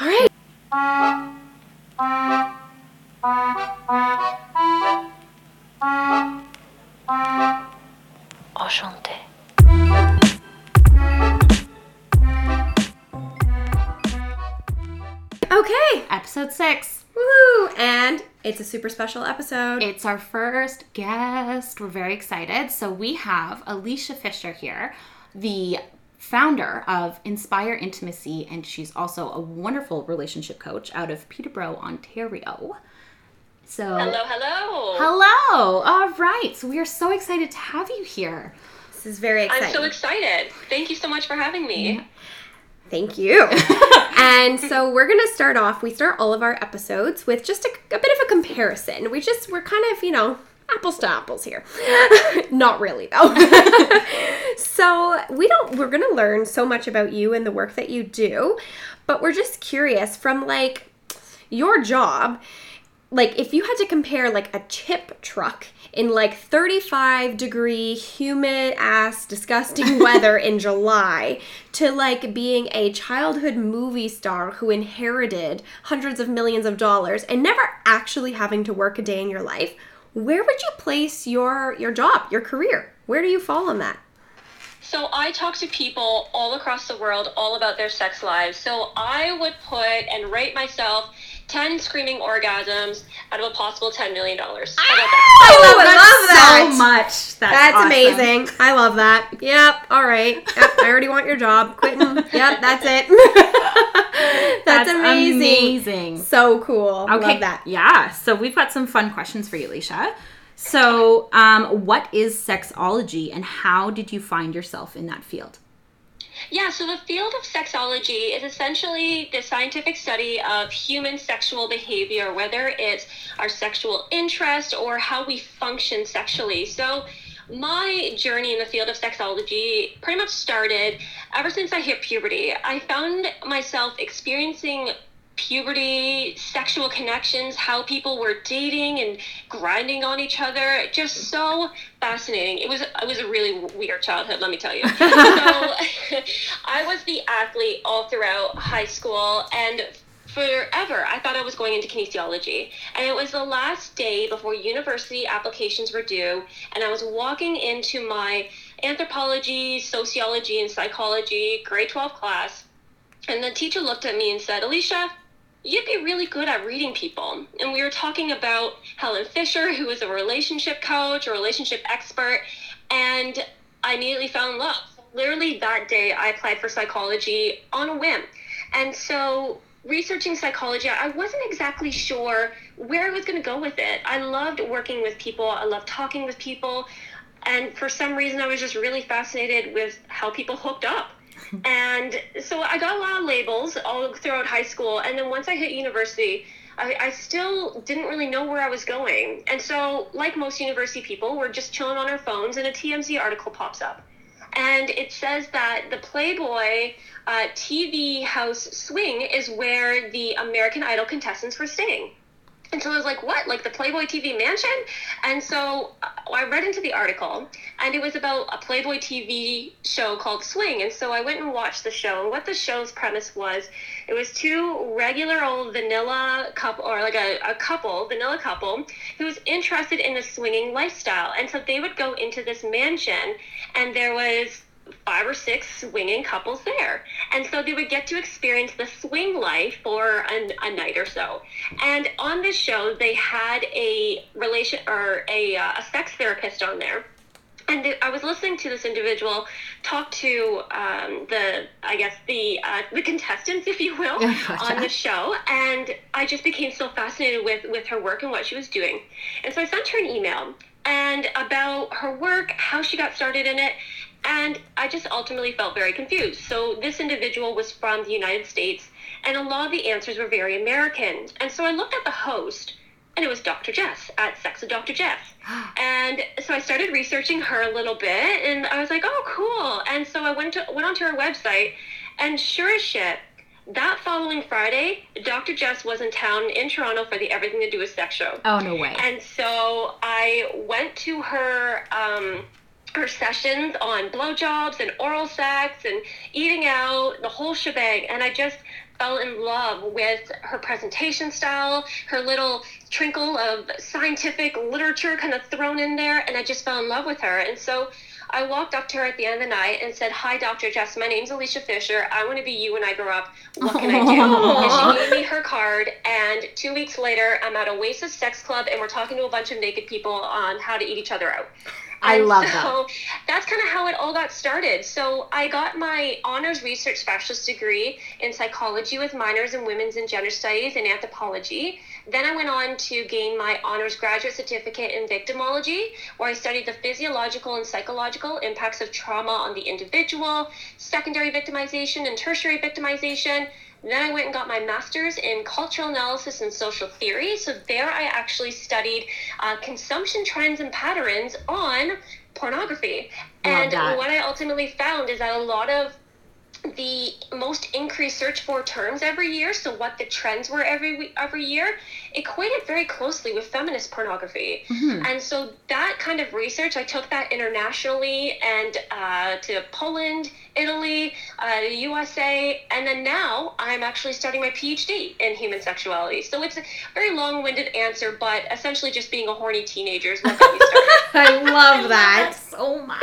All right. Enchanté. Okay. Episode six. Woohoo! And it's a super special episode. It's our first guest. We're very excited. So we have Alisha Fisher here, the founder of Inspire Intimacy, and she's also a wonderful relationship coach out of Peterborough, Ontario. So Hello, hello. Hello. All right. So we are so excited to have you here. this is very exciting. I'm so excited. Thank you so much for having me. Thank you. and so we're gonna start off. We start all of our episodes with just a, a bit of a comparison. We just we're kind of you know apples to apples here. Not really though. so we don't. We're gonna learn so much about you and the work that you do, but we're just curious from like your job like if you had to compare like a chip truck in like 35 degree humid ass disgusting weather in July to like being a childhood movie star who inherited hundreds of millions of dollars and never actually having to work a day in your life where would you place your your job your career where do you fall on that So I talk to people all across the world all about their sex lives. So I would put and rate myself 10 screaming orgasms out of a possible $10 million. How about that? I love, I love that So much. That's, That's awesome. amazing. I love that. Yep. All right. Yep, I already want your job. Quitting. Yep. That's it. that's, That's amazing. amazing. So cool. Okay. Love that. Yeah. So we've got some fun questions for you, Alisha. So, um, what is sexology and how did you find yourself in that field? Yeah, so the field of sexology is essentially the scientific study of human sexual behavior, whether it's our sexual interest or how we function sexually. So, my journey in the field of sexology pretty much started ever since I hit puberty. I found myself experiencing puberty, sexual connections, how people were dating and grinding on each other. Just so fascinating. It was it was a really weird childhood, let me tell you. so I was the athlete all throughout high school and forever I thought I was going into kinesiology. And it was the last day before university applications were due and I was walking into my anthropology, sociology and psychology grade 12 class and the teacher looked at me and said, Alisha, you'd be really good at reading people. And we were talking about Helen Fisher, who was a relationship coach, a relationship expert, and I immediately fell in love. Literally that day, I applied for psychology on a whim. And so, researching psychology, I wasn't exactly sure where I was going to go with it. I loved working with people, I loved talking with people. And for some reason, I was just really fascinated with how people hooked up. And so I got a lot of labels all throughout high school. And then once I hit university, I, I still didn't really know where I was going. And so, like most university people, we're just chilling on our phones, and a TMZ article pops up. And it says that the Playboy uh, TV house swing is where the American Idol contestants were staying. And so I was like, what? Like the Playboy TV mansion? And so uh, I read into the article, and it was about a Playboy TV show called Swing. And so I went and watched the show. And what the show's premise was, it was two regular old vanilla couple, or like a, a couple, vanilla couple, who was interested in the swinging lifestyle. And so they would go into this mansion, and there was five or six swinging couples there. And so they would get to experience the swing life for an, a night or so. And on this show, they had a relation or a, uh, a sex therapist on there. And th- I was listening to this individual talk to um, the, I guess the uh, the contestants, if you will, Gotcha. on the show, and I just became so fascinated with with her work and what she was doing. And so I sent her an email and about her work, how she got started in it, and I just ultimately felt very confused. So this individual was from the United States, and a lot of the answers were very American. And so I looked at the host, and it was Dr. Jess at Sex with Dr. Jess. And so I started researching her a little bit, and I was like, oh, cool. And so I went to went onto her website, and sure as shit, that following Friday, Dr. Jess was in town in Toronto for the Everything to Do with Sex show. Oh, no way. And so I went to her um, her sessions on blowjobs and oral sex and eating out, the whole shebang. And I just fell in love with her presentation style, her little trinkle of scientific literature kind of thrown in there, and I just fell in love with her. And so I walked up to her at the end of the night and said, Hi, Dr. Jess. My name's Alisha Fisher. I want to be you when I grow up. What can I do? And she gave me her card. And two weeks later, I'm at Oasis Sex Club and we're talking to a bunch of naked people on how to eat each other out. I And love so that's kind of how it all got started. So I got my honors research specialist degree in psychology with minors in women's and gender studies and anthropology. Then I went on to gain my honors graduate certificate in victimology, where I studied the physiological and psychological impacts of trauma on the individual, secondary victimization and tertiary victimization. Then I went and got my master's in cultural analysis and social theory. So there I actually studied uh, consumption trends and patterns on pornography. Love and that. what I ultimately found is that a lot of the most increased search for terms every year, so what the trends were every every year, equated very closely with feminist pornography. Mm-hmm. And so that kind of research, I took that internationally and uh, to Poland, Italy, uh, USA, and then now I'm actually studying my PhD in human sexuality. So it's a very long-winded answer, but essentially just being a horny teenager is what got me started. I love that. so much.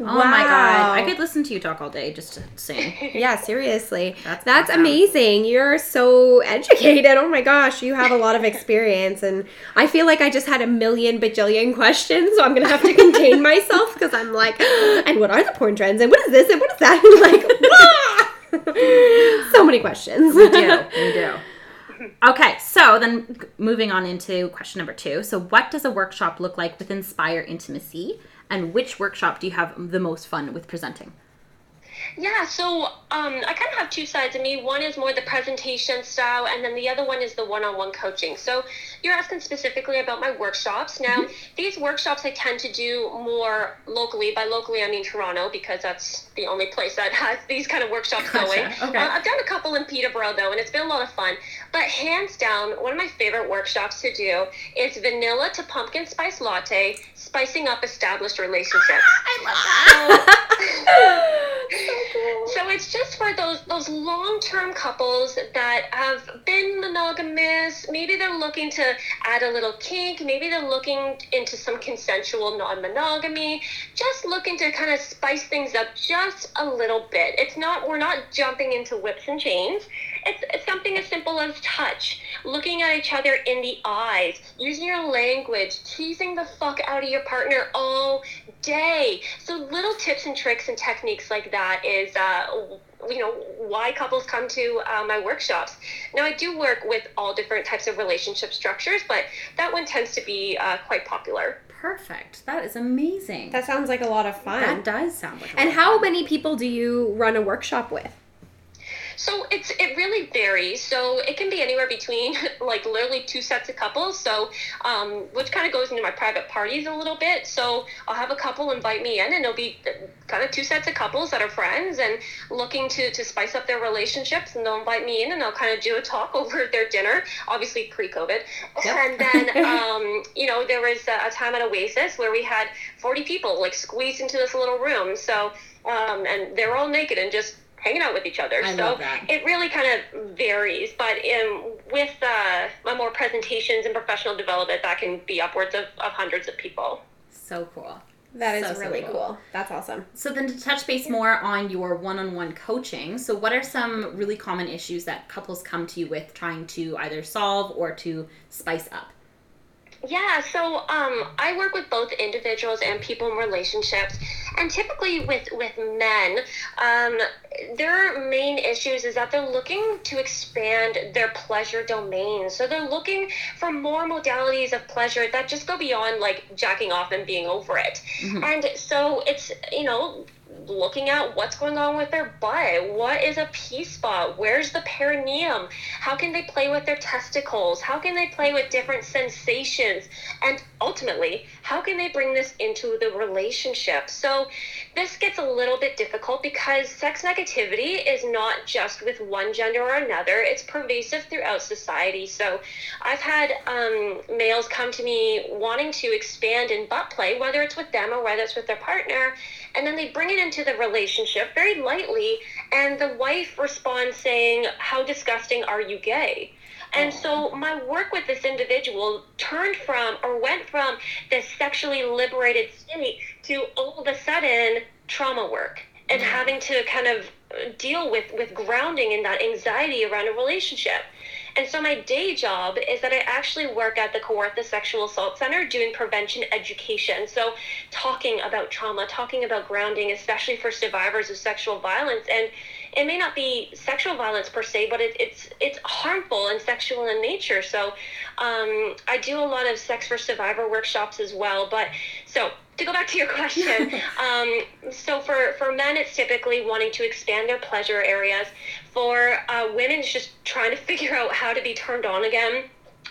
Oh my god. I could listen to you talk all day just to sing. Yeah, seriously. That's That's, awesome. amazing. You're so educated. Oh my gosh, you have a lot of experience. And I feel like I just had a million bajillion questions, so I'm going to have to contain myself because I'm like, and what are the porn trends? And what is this? And what is that? And like, so many questions. We do. We do. Okay, so then moving on into question number two. So, what does a workshop look like with Inspire Intimacy? And which workshop do you have the most fun with presenting? Yeah, so um, I kind of have two sides of me. One is more the presentation style, and then the other one is the one on one coaching. So you're asking specifically about my workshops. Now, these workshops I tend to do more locally. By locally, I mean Toronto, because that's the only place that has these kind of workshops Gotcha, going. okay. Uh, I've done a couple in Peterborough, though, and it's been a lot of fun. But hands down, one of my favorite workshops to do is vanilla to pumpkin spice latte, spicing up established relationships. i love So it's just for those those long term couples that have been monogamous. Maybe they're looking to add a little kink. Maybe they're looking into some consensual non monogamy. Just looking to kind of spice things up just a little bit. It's not we're not jumping into whips and chains. It's, it's something as simple as touch, looking at each other in the eyes, using your language, teasing the fuck out of your partner all day. So little tips and tricks and techniques like that is, uh, you know, why couples come to uh, my workshops. Now I do work with all different types of relationship structures, but that one tends to be uh, quite popular. Perfect. That is amazing. That sounds like a lot of fun. that does sound like. a and lot of how fun. many people do you run a workshop with? So it's it really varies. So it can be anywhere between like literally two sets of couples. So um, which kind of goes into my private parties a little bit. So I'll have a couple invite me in, and it'll be kind of two sets of couples that are friends and looking to to spice up their relationships, and they'll invite me in, and I'll kind of do a talk over their dinner, obviously pre-COVID, and then um, you know there was a, a time at Oasis where we had forty people like squeezed into this little room. So um, and they're all naked and just hanging out with each other. I so love that. it really kind of varies. But in, with uh, my more presentations and professional development, that can be upwards of, of hundreds of people. So cool. That is So, so really cool. cool. That's awesome. So then to touch base more on your one-on-one coaching, so what are some really common issues that couples come to you with trying to either solve or to spice up? Yeah, so um, I work with both individuals and people in relationships, and typically with with men, um, their main issues is that they're looking to expand their pleasure domain. So they're looking for more modalities of pleasure that just go beyond like jacking off and being over it. And so it's you know looking at what's going on with their butt. What is a P spot? Where's the perineum? How can they play with their testicles? How can they play with different sensations? And ultimately, how can they bring this into the relationship? So, this gets a little bit difficult because sex negativity is not just with one gender or another, it's pervasive throughout society. So, I've had um, males come to me wanting to expand in butt play, whether it's with them or whether it's with their partner, and then they bring it into the relationship very lightly, and the wife responds saying, How disgusting are you gay? And so my work with this individual turned from or went from this sexually liberated state to all of a sudden trauma work and mm-hmm. having to kind of uh, deal with with grounding and that anxiety around a relationship. And so my day job is that I actually work at the Kawartha Sexual Assault Center doing prevention education. So talking about trauma, talking about grounding, especially for survivors of sexual violence. And it may not be sexual violence per se, but it, it's it's harmful and sexual in nature. So um, I do a lot of sex for survivor workshops as well. But so to go back to your question, um, so for for men, it's typically wanting to expand their pleasure areas. For uh, women, it's just trying to figure out how to be turned on again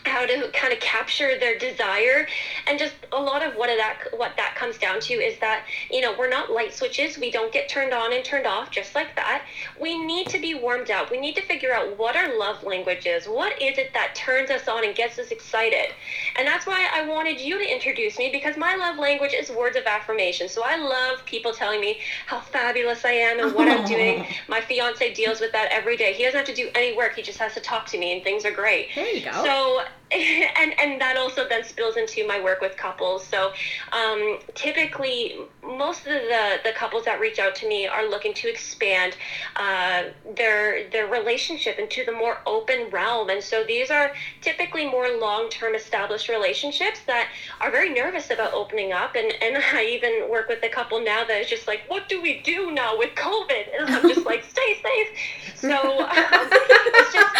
how to kind of capture their desire. And just a lot of what that what that comes down to is that you know we're not light switches. We don't get turned on and turned off just like that. We need to be warmed up. We need to figure out what our love language is. What is it that turns us on and gets us excited? And that's why I wanted you to introduce me because my love language is words of affirmation. So I love people telling me how fabulous I am and what I'm doing. My fiance deals with that every day. He doesn't have to do any work. He just has to talk to me and things are great. There you go. so and and that also then spills into my work with couples. So um, typically, most of the the couples that reach out to me are looking to expand uh, their their relationship into the more open realm. And so these are typically more long term established relationships that are very nervous about opening up. And and I even work with a couple now that is just like, what do we do now with COVID? And I'm just like, stay safe. So um, it's just.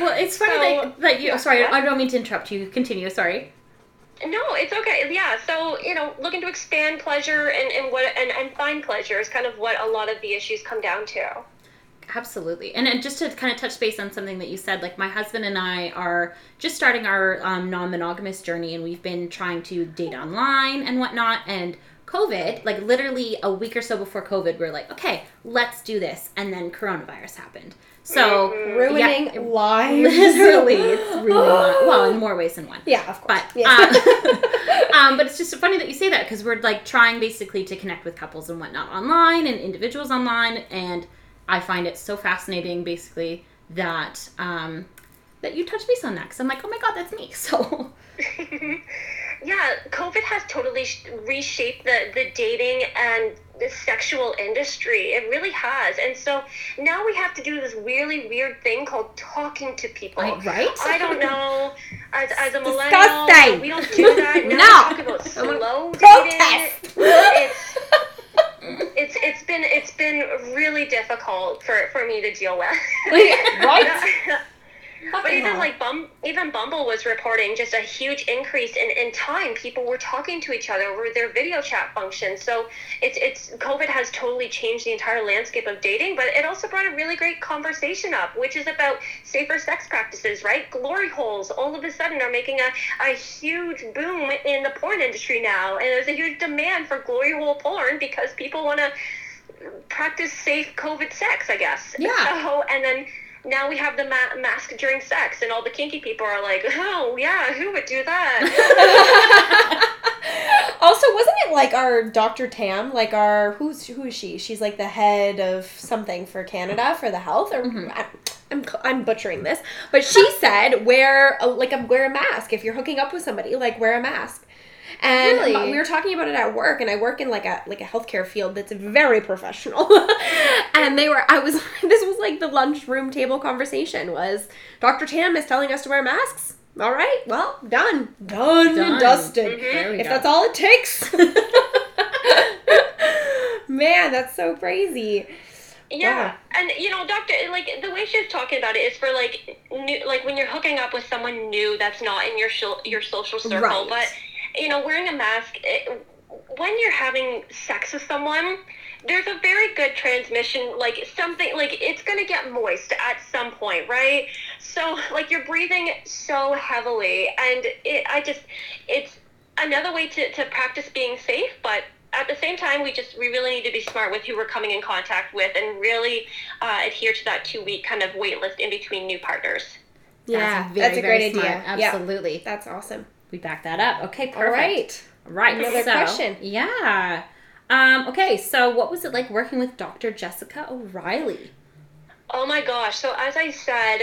Well, it's funny So- that, that you. yeah, sorry, yeah. I don't mean to interrupt you. Continue. Sorry. No, it's okay. Yeah, so you know, looking to expand pleasure and, and what and, and find pleasure is kind of what a lot of the issues come down to. Absolutely. And, and just to kind of touch base on something that you said, like my husband and I are just starting our um, non monogamous journey, and we've been trying to date online and whatnot. And COVID, like literally a week or so before COVID, we are like, okay, let's do this. And then coronavirus happened. So, Ruining yeah, lives. literally, it's ruining well, in more ways than one. Yeah, of course. But yeah. um, um, but it's just funny that you say that because we're like trying basically to connect with couples and whatnot online and individuals online, and I find it so fascinating, basically that um, that you touch base on that because I'm like, oh my god, that's me. So Yeah, COVID has totally reshaped the, the dating and the sexual industry. It really has. And so now we have to do this really weird thing called talking to people. Right? I don't know. As, as a millennial, disgusting. we don't do that. Now No. we talk about slow dating. It's, it's it's been it's been really difficult for, for me to deal with. right? But even hell. like Bum, even Bumble was reporting just a huge increase in, in time. People were talking to each other over their video chat function. So it's it's COVID has totally changed the entire landscape of dating, but it also brought a really great conversation up, which is about safer sex practices, right? Glory holes all of a sudden are making a, a huge boom in the porn industry now. And there's a huge demand for glory hole porn because people want to practice safe COVID sex, I guess. Yeah. So, and then now we have the ma- mask during sex, and all the kinky people are like, oh, yeah, who would do that? also, wasn't it like our Dr. Tam, like our who's who is she? She's like the head of something for Canada for the health. Or mm-hmm. I, I'm I'm butchering this, but she said wear a, like a wear a mask if you're hooking up with somebody. Like wear a mask. And Really? we were talking about it at work, and I work in like a like a healthcare field that's very professional. and they were, I was, this was like the lunchroom table conversation was Dr. Tam is telling us to wear masks. All right, well, done, done, Done. and dusted. Mm-hmm. We If go. that's all it takes. Man, that's so crazy. Yeah, and you know, doctor, like the way she's talking about it is for like new, like when you're hooking up with someone new that's not in your shil- your social circle. Right. But you know, wearing a mask it, when you're having sex with someone, there's a very good transmission. Like something, like it's gonna get moist at some point, right? So like you're breathing so heavily, and it, I just, it's another way to to practice being safe, but at the same time, we just we really need to be smart with who we're coming in contact with, and really uh, adhere to that two week kind of wait list in between new partners. Yeah, very, that's a very great smart. idea. Yeah, Absolutely. that's awesome. We back that up. Okay, perfect. All right. Right. Another so, question. Yeah. Um, okay, so what was it like working with Dr. Jessica O'Reilly? Oh my gosh! So as I said,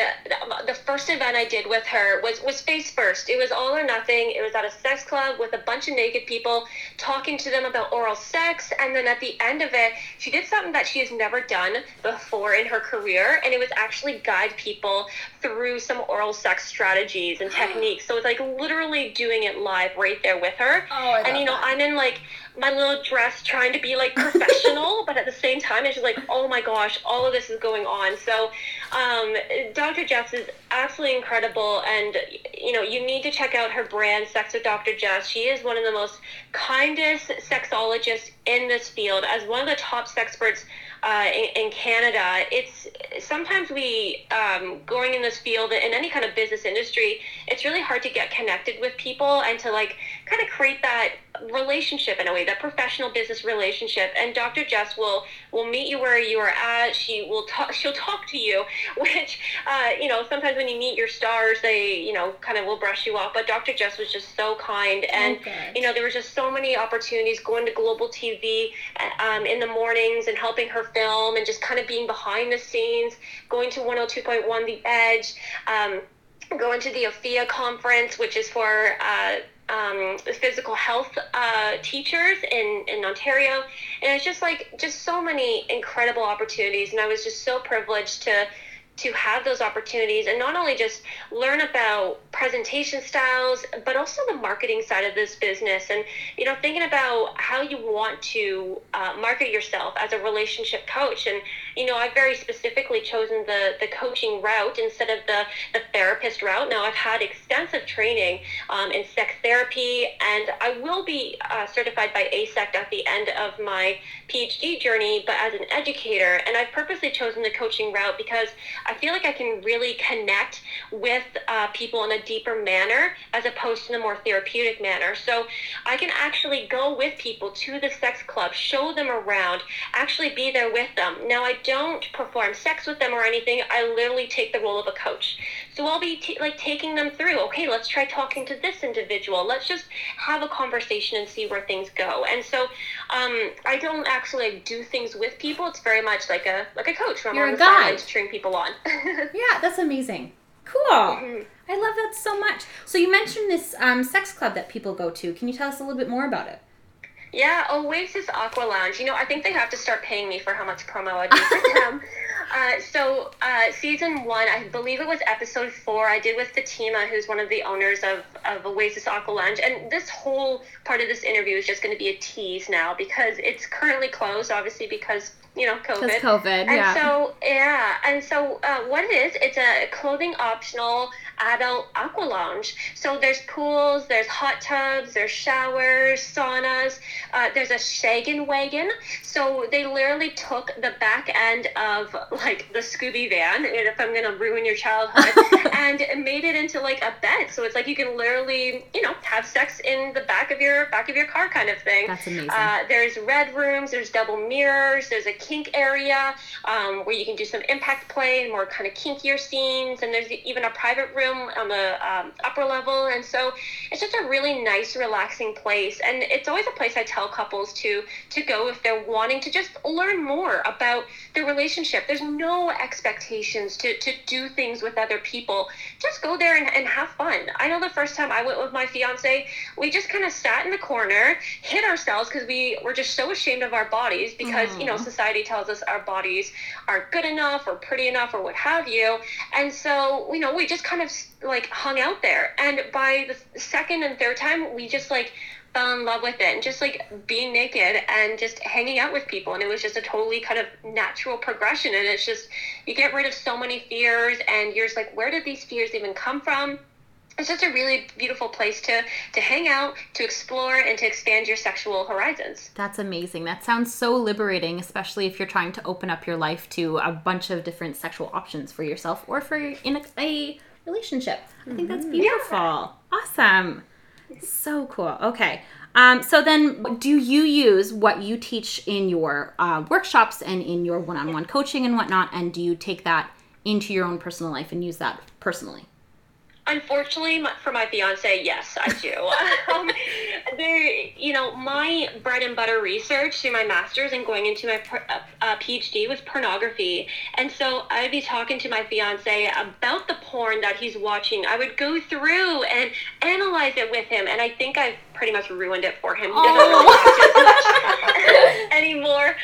the first event I did with her was was face first. It was all or nothing. It was at a sex club with a bunch of naked people, talking to them about oral sex, and then at the end of it, she did something that she has never done before in her career, and it was actually guide people through some oral sex strategies and techniques. So it's like literally doing it live right there with her. Oh, and you know, I'm in like my little dress trying to be like professional, but at the same time, it's just like, oh my gosh, all of this is going on. So, um, Dr. Jess is absolutely incredible, and you know, you need to check out her brand, Sex with Dr. Jess. She is one of the most kindest sexologists in this field, as one of the top sex experts uh, in, in, Canada. It's sometimes we um, going in this field in any kind of business industry. It's really hard to get connected with people and to like kind of create that relationship in a way, that professional business relationship. And Dr. Jess will will meet you where you are at. She will talk. She'll talk to you, which uh, you know sometimes when you meet your stars, they you know kind of will brush you off. But Dr. Jess was just so kind, and Oh, you know there was just so many opportunities going to global TV um, in the mornings and helping her film and just kind of being behind the scenes, going to 102.1 The Edge. Um, going to the Ophea conference, which is for uh, um, physical health uh, teachers in, in Ontario. And it's just like, just so many incredible opportunities. And I was just so privileged to to have those opportunities and not only just learn about presentation styles but also the marketing side of this business and you know thinking about how you want to uh, market yourself as a relationship coach and you know i've very specifically chosen the the coaching route instead of the the therapist route now i've had extensive training um, in sex therapy and i will be uh, certified by AASECT at the end of my phd journey but as an educator and i've purposely chosen the coaching route because I feel like I can really connect with uh, people in a deeper manner as opposed to the more therapeutic manner. So I can actually go with people to the sex club, show them around, actually be there with them. Now I don't perform sex with them or anything. I literally take the role of a coach. So I'll be t- like taking them through. Okay, let's try talking to this individual. Let's just have a conversation and see where things go. And so um, I don't actually like, do things with people. It's very much like a like a coach. Where I'm You're on a the sidelines cheering people on. Yeah, that's amazing. Cool. Mm-hmm. I love that so much. So you mentioned this um, sex club that people go to. Can you tell us a little bit more about it? Yeah, Oasis Aqua Lounge. You know, I think they have to start paying me for how much promo I do for them. Uh, so, uh, season one, I believe it was episode four, I did with Fatima, who's one of the owners of, of Oasis Aqua Lounge. And this whole part of this interview is just going to be a tease now because it's currently closed, obviously, because, you know, COVID. Because COVID, And yeah. so, yeah, and so uh, what it is, it's a clothing optional adult aqua lounge. So there's pools, there's hot tubs, there's showers, saunas, uh, there's a shaggin' wagon. So they literally took the back end of like the Scooby van, and if I'm gonna ruin your childhood, and made it into like a bed. So it's like you can literally, you know, have sex in the back of your back of your car kind of thing. That's amazing. Uh, there's red rooms, there's double mirrors, there's a kink area um, where you can do some impact play and more kind of kinkier scenes, and there's even a private room on the um, upper level. And so it's just a really nice, relaxing place. And it's always a place I tell couples to to go if they're wanting to just learn more about their relationship. There's no expectations to, to do things with other people. Just go there and, and have fun. I know the first time I went with my fiance, we just kind of sat in the corner, hit ourselves because we were just so ashamed of our bodies because, you know, society tells us our bodies aren't good enough or pretty enough or what have you. And so, you know, we just kind of like hung out there. And by the second and third time, we just like fell in love with it. And just like being naked and just hanging out with people. And it was just a totally kind of natural progression. And it's just you get rid of so many fears and you're just like where did these fears even come from? It's just a really beautiful place to to hang out to explore and to expand your sexual horizons. That's amazing. That sounds so liberating, especially if you're trying to open up your life to a bunch of different sexual options for yourself or for in a, a relationship. I think that's beautiful. Awesome. So cool. Okay. Um, so then, do you use what you teach in your uh, workshops and in your one-on-one coaching and whatnot, and do you take that into your own personal life and use that personally? Unfortunately, for my fiance, yes, I do. um, there, you know, my bread and butter research through my master's and going into my per- uh, uh, PhD was pornography, and so I'd be talking to my fiance about the porn that he's watching. I would go through and analyze it with him, and I think I've pretty much ruined it for him. He doesn't really watch it much anymore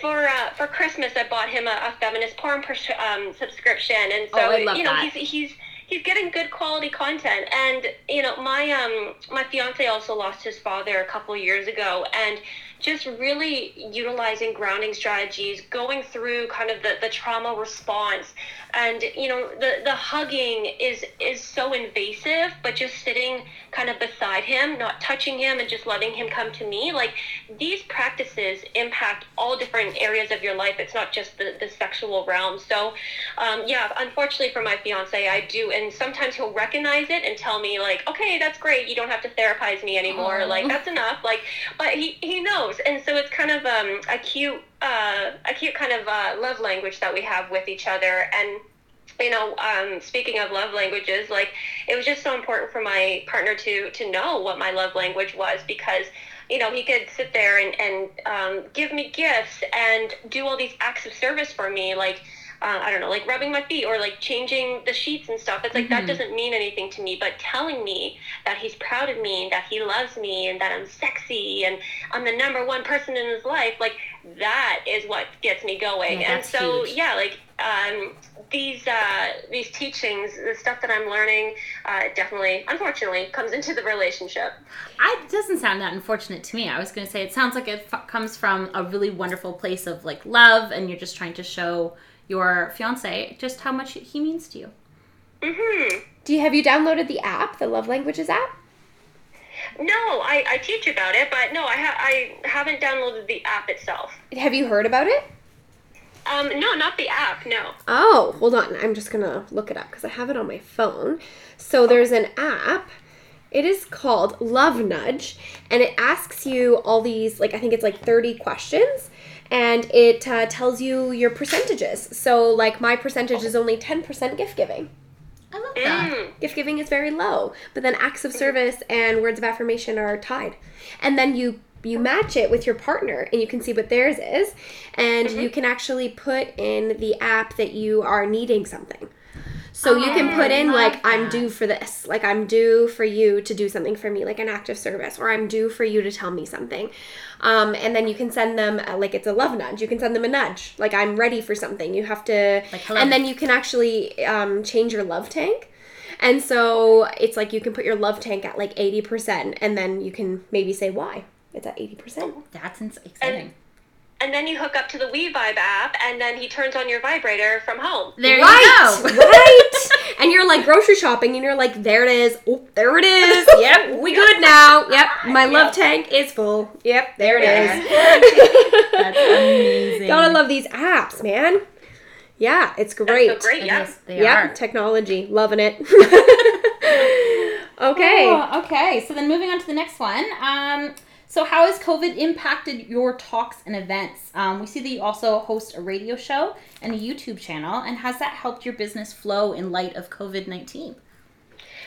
for uh, for Christmas, I bought him a, a feminist porn pers- um, subscription, and so Oh, I love you know that. he's he's he's getting good quality content. And you know my um my fiance also lost his father a couple years ago, and just really utilizing grounding strategies, going through kind of the, the trauma response, and you know the the hugging is is so invasive, but just sitting kind of beside him, not touching him, and just letting him come to me, like these practices impact all different areas of your life. It's not just the, the sexual realm. So, um, yeah, unfortunately for my fiance, I do, and sometimes he'll recognize it and tell me like, okay, that's great. You don't have to therapize me anymore. Aw. Like that's enough. Like, but he he knows, and so it's kind of um, a cute uh, a cute kind of uh, love language that we have with each other, and you know, um, speaking of love languages, like it was just so important for my partner to to know what my love language was because you know he could sit there and and um, give me gifts and do all these acts of service for me, like. Uh, I don't know, like rubbing my feet or like changing the sheets and stuff. It's like that doesn't mean anything to me, but telling me that he's proud of me and that he loves me and that I'm sexy and I'm the number one person in his life, like that is what gets me going. Yeah, and so, huge. yeah, like um, these uh, these teachings, the stuff that I'm learning, uh, definitely, unfortunately, comes into the relationship. I, it doesn't sound that unfortunate to me. I was going to say it sounds like it f- comes from a really wonderful place of like love, and you're just trying to show your fiance just how much he means to you. Mm-hmm. Do you have you downloaded the app, the Love Languages app? No, I, I teach about it, but no, I ha- I haven't downloaded the app itself. Have you heard about it? Um, no, not the app. No. Oh, hold on. I'm just gonna look it up because I have it on my phone. So there's an app. It is called Love Nudge, and it asks you all these, like, I think it's like 30 questions, and it uh, tells you your percentages. So, like, my percentage is only 10% gift giving. I love that. Mm. Gift giving is very low, but then acts of service and words of affirmation are tied. And then you you match it with your partner and you can see what theirs is and you can actually put in the app that you are needing something. So you can put in love like I'm due for this. Like I'm due for you to do something for me like an act of service or I'm due for you to tell me something. Um, and then you can send them uh, like it's a love nudge. You can send them a nudge. Like I'm ready for something. You have to Like, hello. and then you can actually um, change your love tank. And so it's like you can put your love tank at like 80% and then you can maybe say why. It's at 80%. That's ins- exciting. And then you hook up to the We Vibe app, and then he turns on your vibrator from home. there right, you go. right. And you're like grocery shopping and you're like, there it is. Oh, there it is. Yep, we good now. Yep, my love tank is full. Yep, there it is. That's amazing. Gotta love these apps, man. Yeah, it's great. That's so great, It yeah. is. They yep, are. technology, loving it. okay. Oh, okay. So then moving on to the next one. Um, so how has COVID impacted your talks and events? Um, we see that you also host a radio show and a YouTube channel, and has that helped your business flow in light of COVID nineteen?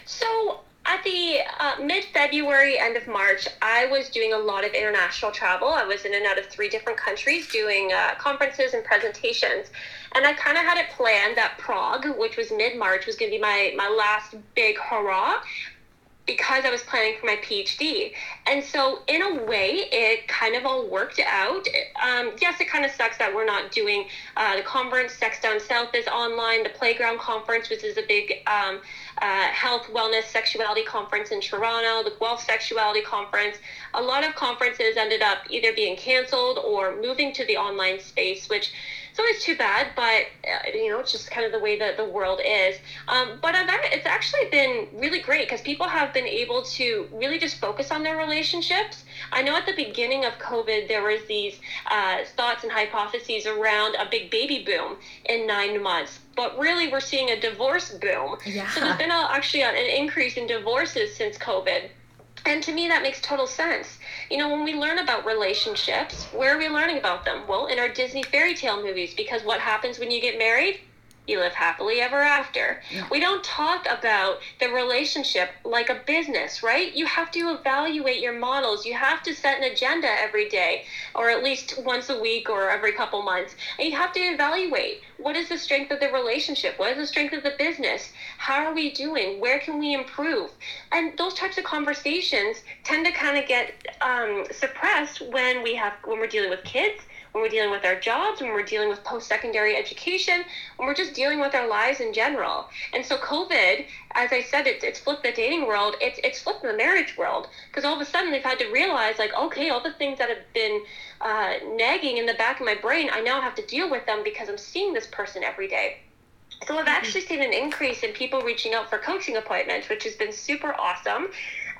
So at the uh, mid February, end of March, I was doing a lot of international travel. I was in and out of three different countries doing uh, conferences and presentations. And I kind of had it planned that Prague, which was mid March, was going to be my, my last big hurrah because I was planning for my PhD. And so, in a way, it kind of all worked out. Um, yes, it kind of sucks that we're not doing uh, the conference. Sex Down South is online. The Playground Conference, which is a big um, uh, health, wellness, sexuality conference in Toronto, the Guelph Sexuality Conference. A lot of conferences ended up either being canceled or moving to the online space, which it's always too bad, but uh, you know, it's just kind of the way that the world is. Um, but I've, it's actually been really great because people have been able to really just focus on their relationships. I know at the beginning of COVID, there was these uh, thoughts and hypotheses around a big baby boom in nine months. But really, we're seeing a divorce boom. Yeah. So there's been a, actually an increase in divorces since COVID. And to me, that makes total sense. You know, when we learn about relationships, where are we learning about them? Well, in our Disney fairy tale movies, because what happens when you get married? You live happily ever after. We don't talk about the relationship like a business, right? You have to evaluate your models. You have to set an agenda every day, or at least once a week or every couple months. And you have to evaluate what is the strength of the relationship? What is the strength of the business? How are we doing? Where can we improve? And those types of conversations tend to kind of get um, suppressed when we have when we're dealing with kids when we're dealing with our jobs, when we're dealing with post secondary education, when we're just dealing with our lives in general. And so, COVID, as I said, it, it's flipped the dating world, it's, it's flipped the marriage world. Because all of a sudden, they've had to realize, like, okay, all the things that have been uh, nagging in the back of my brain, I now have to deal with them because I'm seeing this person every day. So I've actually seen an increase in people reaching out for coaching appointments, which has been super awesome.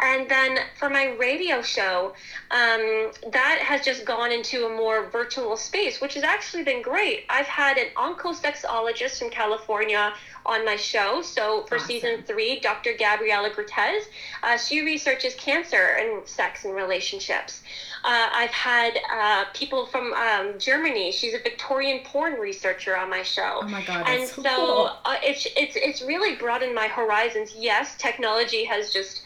And then for my radio show, um, that has just gone into a more virtual space, which has actually been great. I've had an oncosexologist from California on my show. So for Awesome. season three, Dr. Gabriela Gutez, uh, she researches cancer and sex and relationships. Uh, I've had uh, people from um, Germany. She's a Victorian porn researcher on my show. Oh my God, And that's so so cool. uh, it's it's it's really broadened my horizons. Yes, technology has just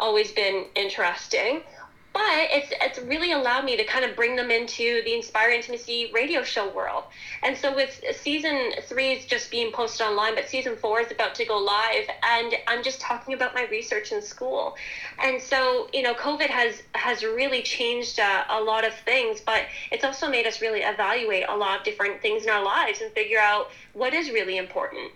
always been interesting, but it's it's really allowed me to kind of bring them into the Inspire Intimacy radio show world. And so with season three is just being posted online, but season four is about to go live, and I'm just talking about my research in school. And so you know, COVID has has really changed uh, a lot of things, but it's also made us really evaluate a lot of different things in our lives and figure out what is really important.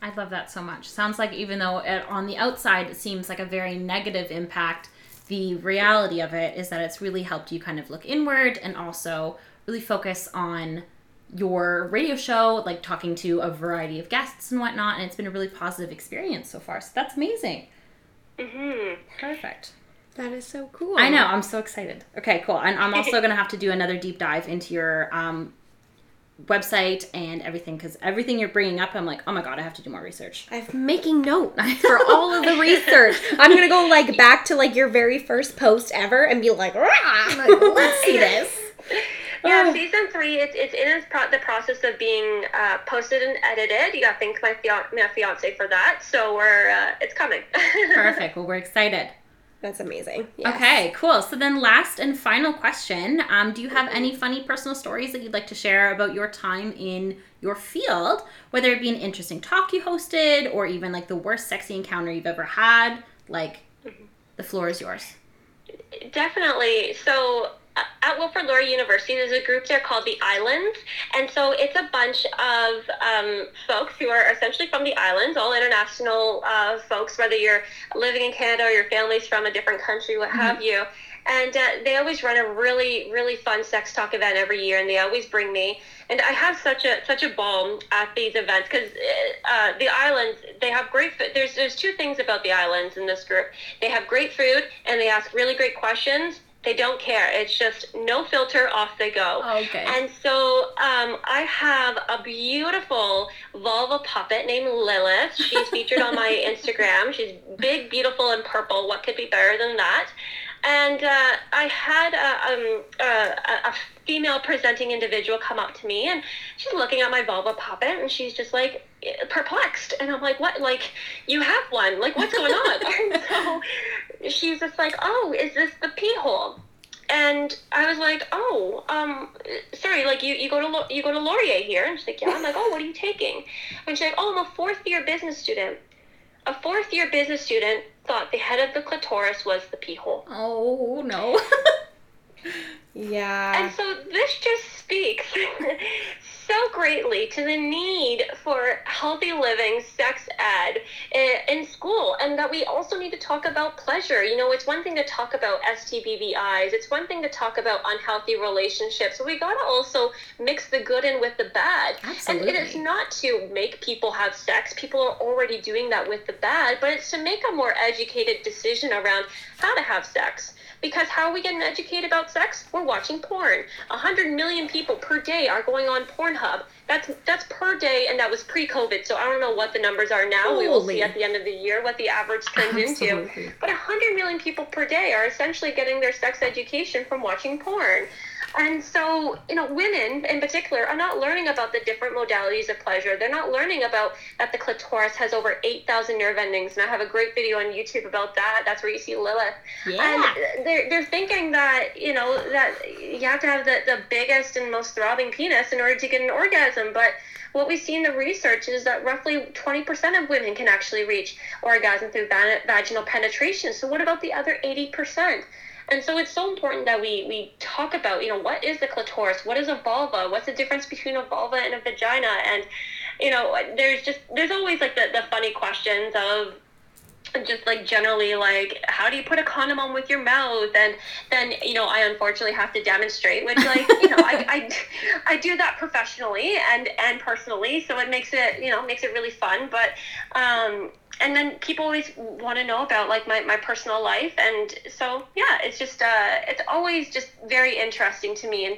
I love that so much. Sounds like even though it, on the outside it seems like a very negative impact, the reality of it is that it's really helped you kind of look inward and also really focus on your radio show, like talking to a variety of guests and whatnot. And it's been a really positive experience so far. So that's amazing. hmm Perfect. That is so cool. I know. I'm so excited. Okay, cool. And I'm also going to have to do another deep dive into your um, website and everything because everything you're bringing up, I'm like, oh my God, I have to do more research. I'm making note for all of the research. I'm gonna go like back to like your very first post ever and be like, "Rah!" Like, let's see this. Yeah, Oh. season three, it's, it's in pro- the process of being uh, posted and edited. You got to thank my, fian- my fiance for that. So we're uh, it's coming. Perfect. Well, we're excited. That's amazing. Yes. Okay, cool. So then, last and final question: um, Do you have any funny personal stories that you'd like to share about your time in your field? Whether it be an interesting talk you hosted, or even like the worst sexy encounter you've ever had. Like, the floor is yours. Definitely. So at Wilfrid Laurier University, there's a group there called the Islands, and so it's a bunch of um, folks who are essentially from the islands, all international uh, folks, whether you're living in Canada or your family's from a different country, what have you. And uh, they always run a really, really fun sex talk event every year, and they always bring me. And I have such a such a ball at these events because uh, the islands they have great. food. There's there's two things about the islands in this group. They have great food, and they ask really great questions. They don't care. It's just no filter, off they go. Okay. And so um, I have a beautiful vulva puppet named Lilith. She's featured on my Instagram. She's big, beautiful, and purple. What could be better than that? And uh, I had a, um, a, a female presenting individual come up to me, and she's looking at my vulva puppet, and she's just like perplexed. And I'm like, "What? Like, you have one? Like, what's going on?" and so she's just like, "Oh, is this the pee hole?" And I was like, "Oh, um, sorry. Like, you, you go to you go to Laurier here?" And she's like, "Yeah." I'm like, "Oh, what are you taking?" And she's like, "Oh, I'm a fourth year business student." A fourth year business student thought the head of the clitoris was the pee hole. Oh no. Yeah. And so this just speaks so greatly to the need for healthy living, sex ed in school, and that we also need to talk about pleasure. You know, it's one thing to talk about STBBIs, it's one thing to talk about unhealthy relationships, we gotta also mix the good in with the bad. And it is not to make people have sex, people are already doing that with the bad, but it's to make a more educated decision around how to have sex. Because how are we getting educated about sex? We're watching porn. A hundred million people per day are going on Pornhub. That's that's per day, and that was pre-COVID. So I don't know what the numbers are now. We will see at the end of the year what the average turns into. But a hundred million people per day are essentially getting their sex education from watching porn. And so, you know, women in particular are not learning about the different modalities of pleasure. They're not learning about that the clitoris has over 8,000 nerve endings. And I have a great video on YouTube about that. That's where you see Lilith. Yeah. And they're, they're thinking that, you know, that you have to have the, the biggest and most throbbing penis in order to get an orgasm. But what we see in the research is that roughly 20% of women can actually reach orgasm through va- vaginal penetration. So what about the other 80%? And so it's so important that we, we talk about, you know, what is the clitoris? What is a vulva? What's the difference between a vulva and a vagina? And, you know, there's just, there's always like the, the funny questions of, just like generally like how do you put a condom on with your mouth and then you know i unfortunately have to demonstrate which like you know I, I i do that professionally and and personally so it makes it you know makes it really fun but um and then people always want to know about like my, my personal life and so yeah it's just uh it's always just very interesting to me and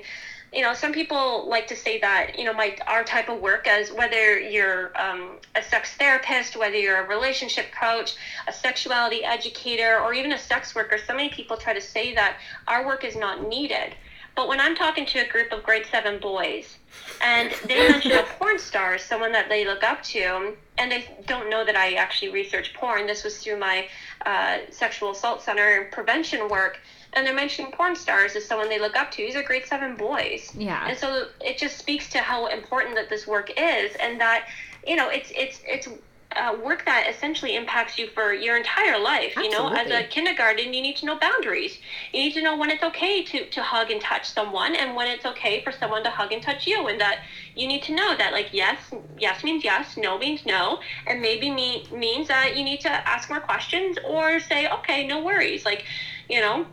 you know some people like to say that you know my our type of work as whether you're um, a sex therapist whether you're a relationship coach a sexuality educator or even a sex worker so many people try to say that our work is not needed but when i'm talking to a group of grade seven boys and they mention a porn star as someone that they look up to and they don't know that i actually research porn this was through my uh, sexual assault center prevention work and they're mentioning porn stars as someone they look up to. These are grade seven boys. Yeah. And so it just speaks to how important that this work is, and that you know it's it's it's uh, work that essentially impacts you for your entire life. You know, as a kindergarten, you need to know boundaries. You need to know when it's okay to to hug and touch someone, and when it's okay for someone to hug and touch you, and that you need to know that like yes, yes means yes, no means no, and maybe me means that you need to ask more questions or say okay, no worries, like you know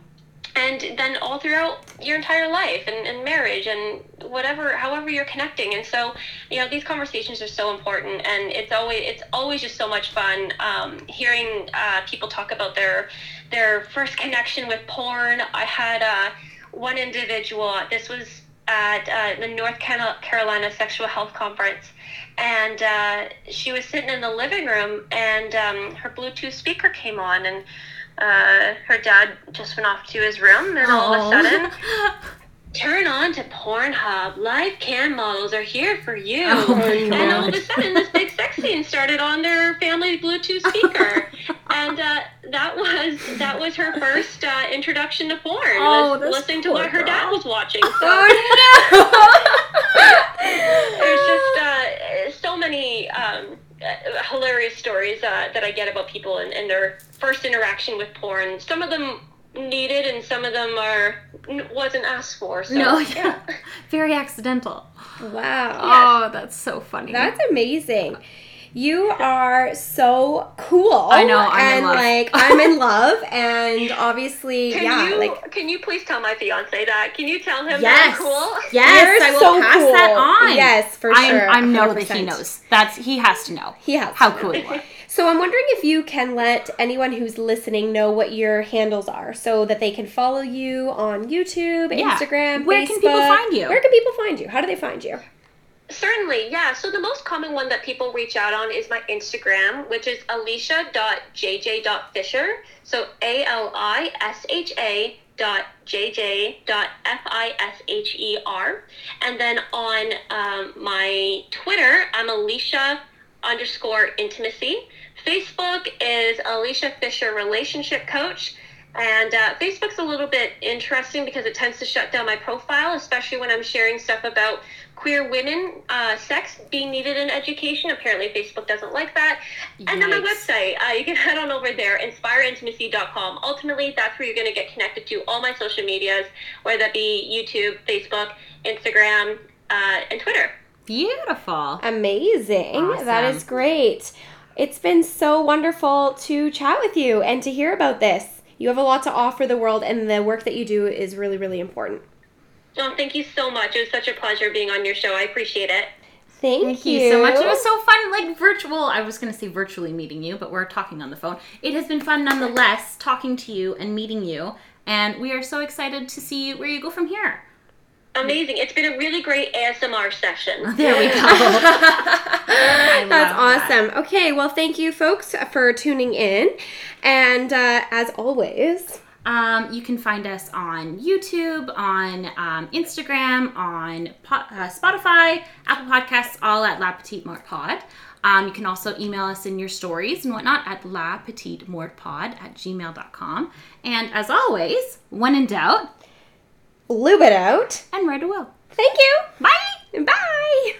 and then all throughout your entire life and, and marriage and whatever however you're connecting. And so you know these conversations are so important and it's always it's always just so much fun um, hearing uh, people talk about their their first connection with porn. I had uh, one individual this was at uh, the north carolina sexual health conference and uh, she was sitting in the living room and um, her bluetooth speaker came on and uh, her dad just went off to his room and all of a sudden turn on to pornhub. Live cam models are here for you. Oh and all of a sudden this big sex scene started on their family bluetooth speaker. And uh, that was that was her first uh, introduction to porn Oh, was listening to what her dad was watching so. Oh there's just uh, so many um, hilarious stories uh, that I get about people and, and their first interaction with porn. Some of them needed, and some of them are wasn't asked for. So, no, yeah. yeah. Very accidental. no! Wow, Oh, that's so funny. that's amazing. You are so cool. I know, I'm in and love. like I'm in love, and obviously, Can yeah, you like can you please tell my fiance that? Can you tell him Yes. that I'm cool? Yes, You're I will so pass cool. that on. Yes, for I'm- sure. I know that he knows. That's he has to know He has how to cool know. you are. So I'm wondering if you can let anyone who's listening know what your handles are, so that they can follow you on YouTube, Yeah. Instagram, Where can people find you? Where can people find you? How do they find you? Certainly, yeah. So the most common one that people reach out on is my Instagram, which is alisha.jj.fisher. So A L I S H A dot jj dot f i s h e r and then on um, my twitter i'm alisha underscore intimacy facebook is alisha fisher relationship coach and uh, Facebook's a little bit interesting because it tends to shut down my profile, especially when I'm sharing stuff about queer women, uh, sex being needed in education. Apparently, Facebook doesn't like that. And then my website, uh, you can head on over there, inspireintimacy.com. Ultimately, that's where you're going to get connected to all my social medias, whether that be YouTube, Facebook, Instagram, uh, and Twitter. Beautiful. Amazing. That Awesome. is great. It's been so wonderful to chat with you and to hear about this. You have a lot to offer the world, and the work that you do is really, really important. Oh, thank you so much. It was such a pleasure being on your show. I appreciate it. Thank, Thank you. so much. It was so fun, like virtual. I was going to say virtually meeting you, but we're talking on the phone. It has been fun nonetheless talking to you and meeting you, and we are so excited to see where you go from here. Amazing. It's been a really great ASMR session. There we go. That's love that. awesome. Okay, well, thank you, folks, for tuning in. And uh, as always, Um, you can find us on YouTube, on um, Instagram, on po- uh, Spotify, Apple Podcasts, all at La Petite Mort Pod. Um, you can also email us in your stories and whatnot at La Petite Mort Pod at gmail.com. And as always, when in doubt, Lube it out. and write a will. Thank you. Bye! Bye.